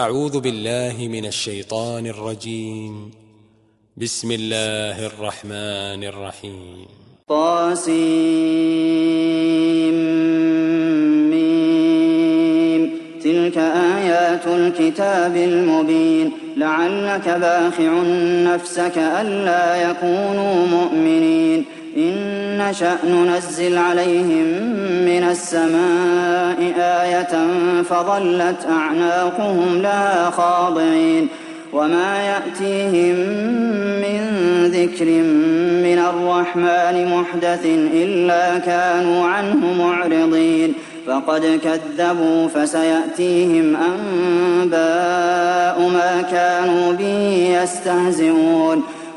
أعوذ بالله من الشيطان الرجيم. بسم الله الرحمن الرحيم. طاسيم. تلك آيات الكتاب المبين. لعلك باخع نفسك ألا يكونوا مؤمنين. إن نشأ ننزل عليهم من السماء آية فظلت أعناقهم لها خاضعين وما يأتيهم من ذكر من الرحمن محدث إلا كانوا عنه معرضين فقد كذبوا فسيأتيهم أنباء ما كانوا به يستهزئون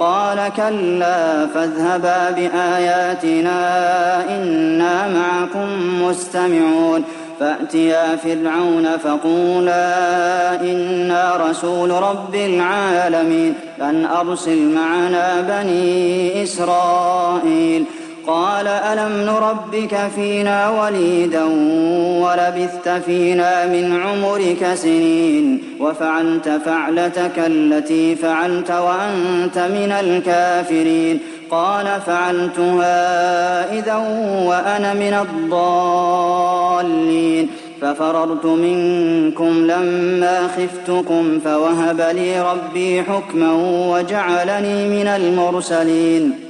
قال كلا فاذهبا بآياتنا إنا معكم مستمعون. فأتيا فرعون فقولا إنا رسول رب العالمين. أن أرسل معنا بني إسرائيل. قال ألم نربك فينا وليدا ولبثت فينا من عمرك سنين وفعلت فعلتك التي فعلت وأنت من الكافرين قال فعلتها إذا وأنا من الضالين ففررت منكم لما خفتكم فوهب لي ربي حكما وجعلني من المرسلين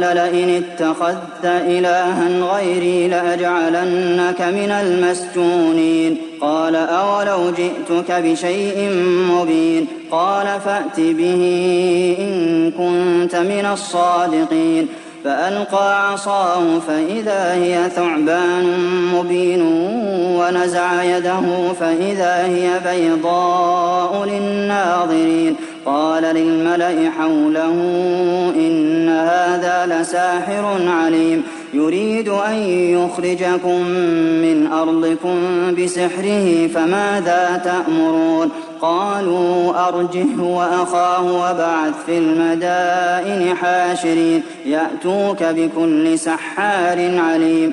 قال لئن اتخذت إلها غيري لأجعلنك من المسجونين. قال أولو جئتك بشيء مبين. قال فأت به إن كنت من الصادقين. فألقى عصاه فإذا هي ثعبان مبين ونزع يده فإذا هي بيضاء للناظرين. قال للملأ حوله إن هذا لساحر عليم. يريد أن يخرجكم من أرضكم بسحره فماذا تأمرون؟ قالوا أرجه وأخاه وبعث في المدائن حاشرين. يأتوك بكل سحار عليم.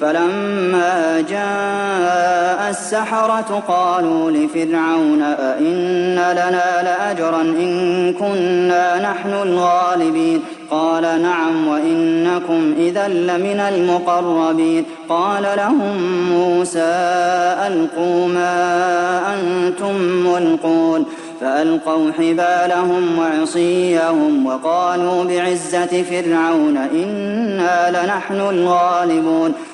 فلما جاء السحرة قالوا لفرعون أئن لنا لأجرا إن كنا نحن الغالبين؟ قال نعم وإنكم إذا لمن المقربين. قال لهم موسى ألقوا ما أنتم ملقون. فألقوا حبالهم وعصيهم وقالوا بعزة فرعون إنا لنحن الغالبون.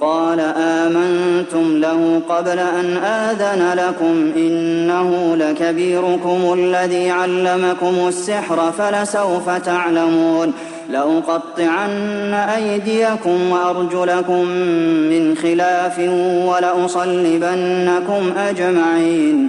قال آمنتم له قبل أن آذن لكم إنه لكبيركم الذي علمكم السحر فلسوف تعلمون لأقطعن أيديكم وأرجلكم من خلاف ولأصلبنكم أجمعين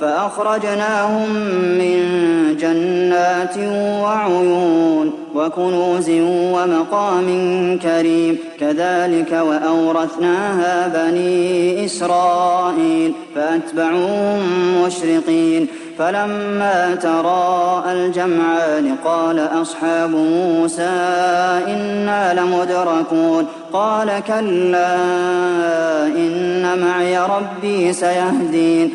فأخرجناهم من جنات وعيون وكنوز ومقام كريم. كذلك وأورثناها بني إسرائيل فأتبعوهم مشرقين. فلما تراءى الجمعان قال أصحاب موسى إنا لمدركون. قال كلا إن معي ربي سيهدين.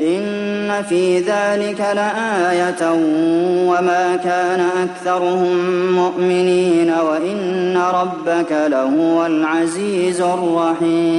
إن في ذلك لآية وما كان أكثرهم مؤمنين وإن ربك لهو العزيز الرحيم.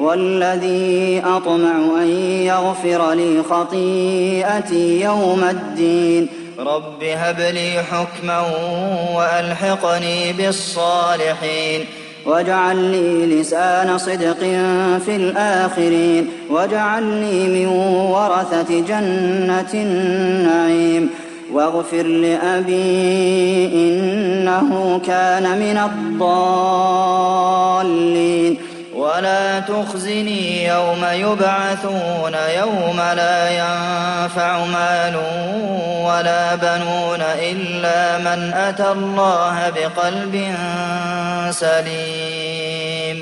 والذي أطمع أن يغفر لي خطيئتي يوم الدين. رب هب لي حكما وألحقني بالصالحين. واجعل لي لسان صدق في الآخرين. واجعلني من ورثة جنة النعيم. واغفر لأبي إنه كان من الضالين. ولا تخزني يوم يبعثون يوم لا ينفع مال ولا بنون إلا من أتى الله بقلب سليم.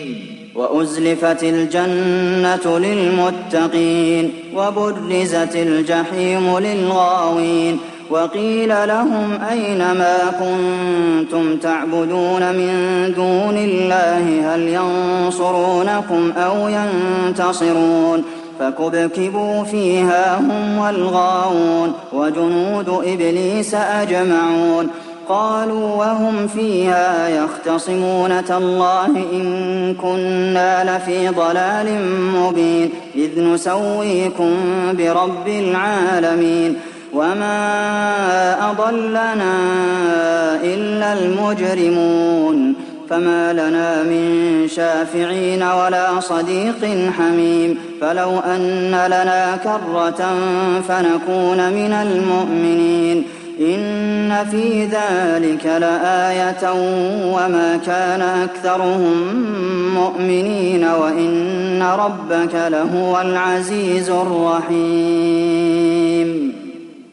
وأزلفت الجنة للمتقين وبرزت الجحيم للغاوين وقيل لهم أين ما كنتم تعبدون من دون الله؟ هل ينصرونكم أو ينتصرون؟ فكبكبوا فيها هم والغاوون وجنود إبليس أجمعون. قالوا وهم فيها يختصمون تالله إن كنا لفي ضلال مبين. إذ نسويكم برب العالمين. وما أضلنا إلا المجرمون فما لنا من شافعين ولا صديق حميم فلو أن لنا كرة فنكون من المؤمنين إن في ذلك لآية وما كان أكثرهم مؤمنين وإن ربك لهو العزيز الرحيم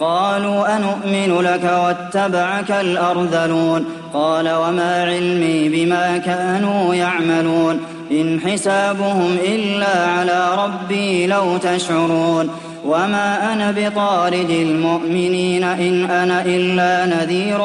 قالوا أنؤمن لك واتبعك الأرذلون؟ قال وما علمي بما كانوا يعملون. إن حسابهم إلا على ربي لو تشعرون. وما أنا بطارد المؤمنين إن أنا إلا نذير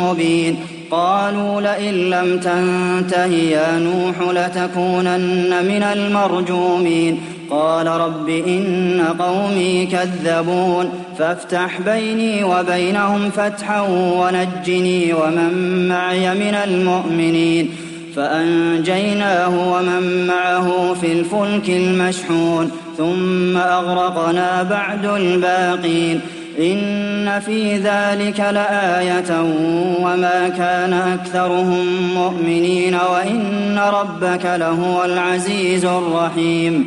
مبين. قالوا لئن لم تنته يا نوح لتكونن من المرجومين. قال رب إن قومي كذبون فافتح بيني وبينهم فتحا ونجني ومن معي من المؤمنين فأنجيناه ومن معه في الفلك المشحون ثم أغرقنا بعد الباقين إن في ذلك لآية وما كان أكثرهم مؤمنين وإن ربك لهو العزيز الرحيم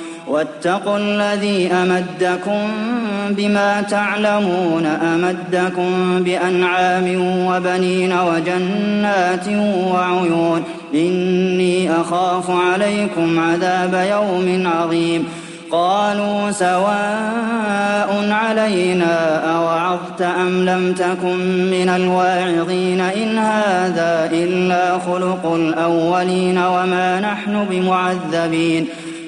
واتقوا الذي أمدكم بما تعلمون أمدكم بأنعام وبنين وجنات وعيون إني أخاف عليكم عذاب يوم عظيم قالوا سواء علينا أوعظت أم لم تكن من الواعظين إن هذا إلا خلق الأولين وما نحن بمعذبين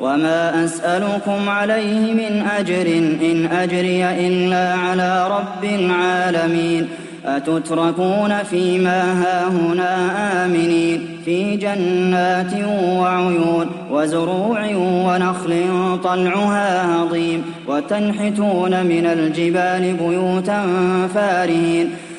وما أسألكم عليه من أجر إن أجري إلا على رب العالمين أتتركون فيما هاهنا آمنين في جنات وعيون وزروع ونخل طلعها هضيم وتنحتون من الجبال بيوتا فارهين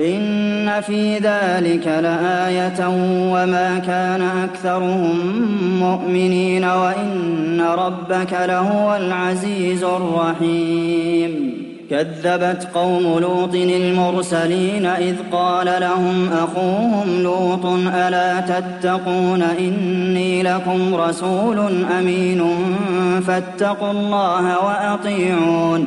إن في ذلك لآية وما كان أكثرهم مؤمنين وإن ربك لهو العزيز الرحيم. كذبت قوم لوط المرسلين إذ قال لهم أخوهم لوط ألا تتقون إني لكم رسول أمين فاتقوا الله وأطيعون.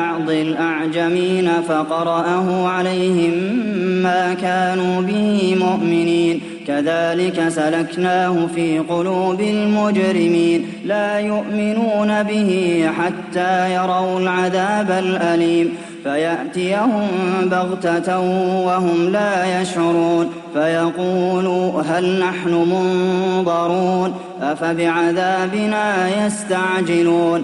بعض الأعجمين فقرأه عليهم ما كانوا به مؤمنين. كذلك سلكناه في قلوب المجرمين. لا يؤمنون به حتى يروا العذاب الأليم. فيأتيهم بغتة وهم لا يشعرون. فيقولوا هل نحن منظرون؟ أفبعذابنا يستعجلون.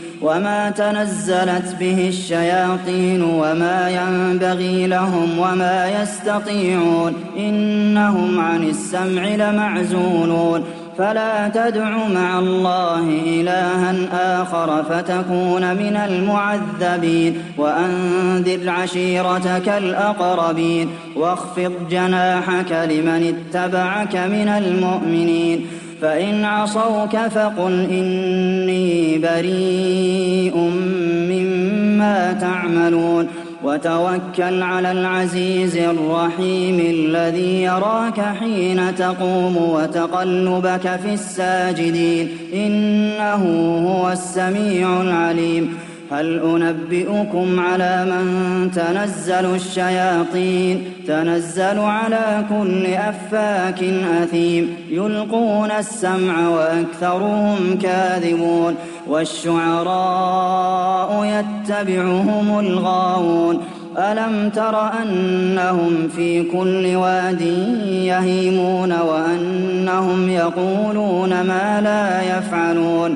وما تنزلت به الشياطين وما ينبغي لهم وما يستطيعون إنهم عن السمع لمعزولون فلا تدع مع الله إلها آخر فتكون من المعذبين وأنذر عشيرتك الأقربين واخفض جناحك لمن اتبعك من المؤمنين فإن عصوك فقل إني بريء مما تعملون وتوكل على العزيز الرحيم الذي يراك حين تقوم وتقلبك في الساجدين إنه هو السميع العليم هل أنبئكم على من تنزل الشياطين؟ تنزل على كل أفاك أثيم. يلقون السمع وأكثرهم كاذبون. والشعراء يتبعهم الغاوون. ألم تر أنهم في كل واد يهيمون وأنهم يقولون ما لا يفعلون؟